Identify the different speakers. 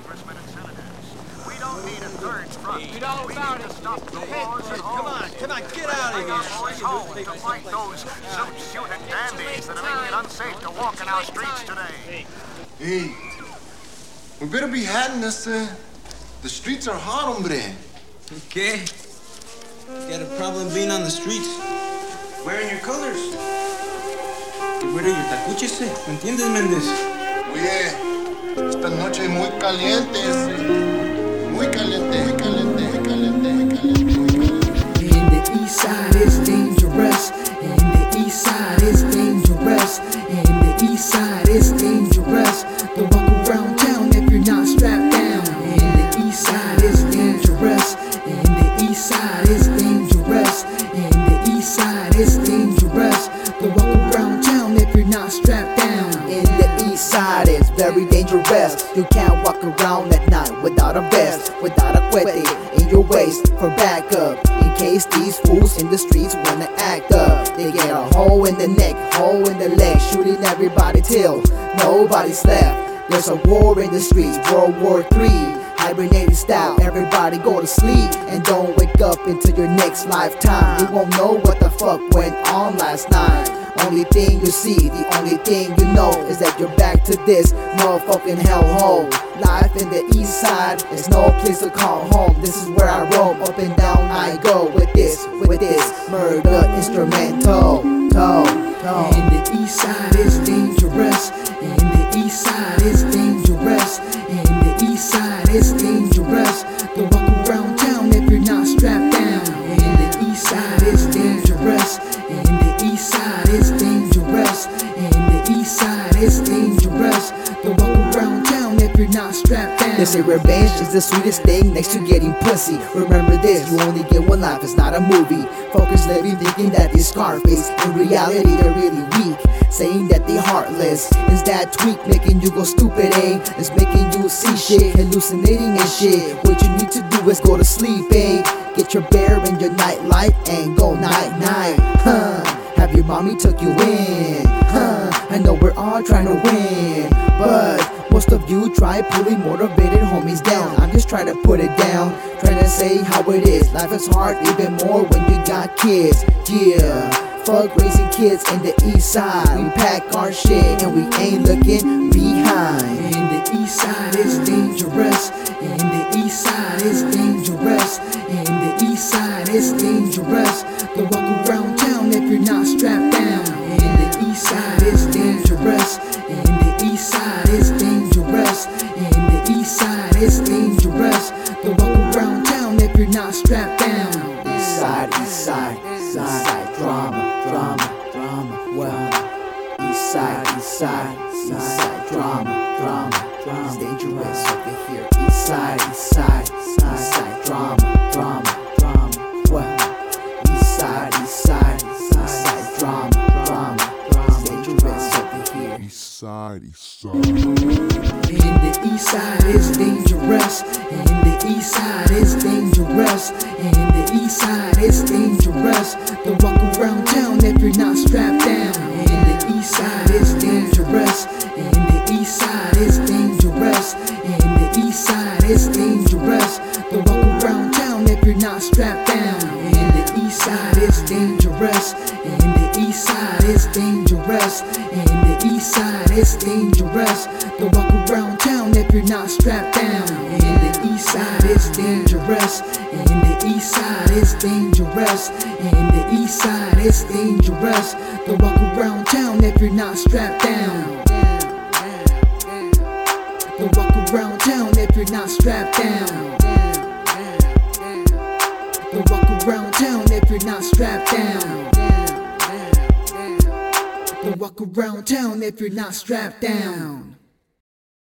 Speaker 1: congressmen and senators. We don't need a third front.
Speaker 2: Read all
Speaker 1: we
Speaker 2: about
Speaker 1: need to stop the wars at home.
Speaker 3: Come on, come on, get out of
Speaker 1: Bring our
Speaker 3: here.
Speaker 1: boys home to fight those suit-suited dandies that are making it unsafe to walk in our streets today.
Speaker 4: Hey, we better be hiding this. Uh, the streets are hot, hombre.
Speaker 3: Okay. Got a problem being on the streets. Wearing your colors. Get rid of your tacuches, eh? ¿Me entiendes, Méndez?
Speaker 4: Oye, esta noche muy. Muy caliente, muy caliente, muy caliente, muy muy caliente.
Speaker 5: And the east side is dangerous. And the east side is dangerous. And the east side is dangerous. Don't walk around town if you're not strapped down. And the east side is dangerous. And the east side is dangerous. And the east side is dangerous. Don't walk around town if you're not strapped down.
Speaker 6: In the east side is very dangerous. You can't walk around at night without a vest, without a cuete in your waist for backup. In case these fools in the streets wanna act up, they get a hole in the neck, hole in the leg, shooting everybody till nobody's left. There's a war in the streets, World War III. Hibernated style, everybody go to sleep and don't wake up until your next lifetime. You won't know what the fuck went on last night. Only thing you see, the only thing you know is that you're back to this motherfucking hellhole. Life in the east side is no place to call home. This is where I roam, up and down I go with this, with this murder instrumental.
Speaker 5: Is dangerous. Don't walk around town if you're not strapped down.
Speaker 6: They say revenge is the sweetest thing next to getting pussy. Remember this, you only get one life, it's not a movie. Focus living thinking that they Scarface. In reality, they're really weak. Saying that they heartless. Is that tweak making you go stupid, eh? It's making you see shit, hallucinating and shit. What you need to do is go to sleep, eh? Get your bear and your nightlight and go night night. Huh? Have your mommy took you in? Huh? I know we're all trying to win, but most of you try pulling motivated homies down. I'm just trying to put it down, trying to say how it is. Life is hard, even more when you got kids. Yeah, fuck raising kids in the east side. We pack our shit and we ain't looking behind.
Speaker 5: And the east side is dangerous. In the east side is dangerous. In the east side is dangerous. Don't walk around town if you're not strapped down. If strapped down.
Speaker 6: East side, east side, east side, drama, drama, drama. Well, east side, east side, east side, drama, drama, drama. It's dangerous over here. East side, east side, east side, drama, drama, drama. Well, east side, east side, east side, drama, drama, drama. It's dangerous over here.
Speaker 7: East side, east side.
Speaker 5: And the east side is dangerous. And the east side is And the east side is dangerous. Don't walk around town if you're not strapped down. And the east side is dangerous. And the east side is dangerous. And the east side is dangerous. Don't walk around town if you're not strapped down. And the east side is dangerous. And the east side is dangerous. And the east side is dangerous. Don't walk around town if you're not strapped down. And the east side is dangerous. And the east side is dangerous. And the east side is dangerous. Don't walk around town if you're not strapped down. Don't walk around town if you're not strapped down. Don't walk around town if you're not strapped down. Don't walk around town if you're not strapped down.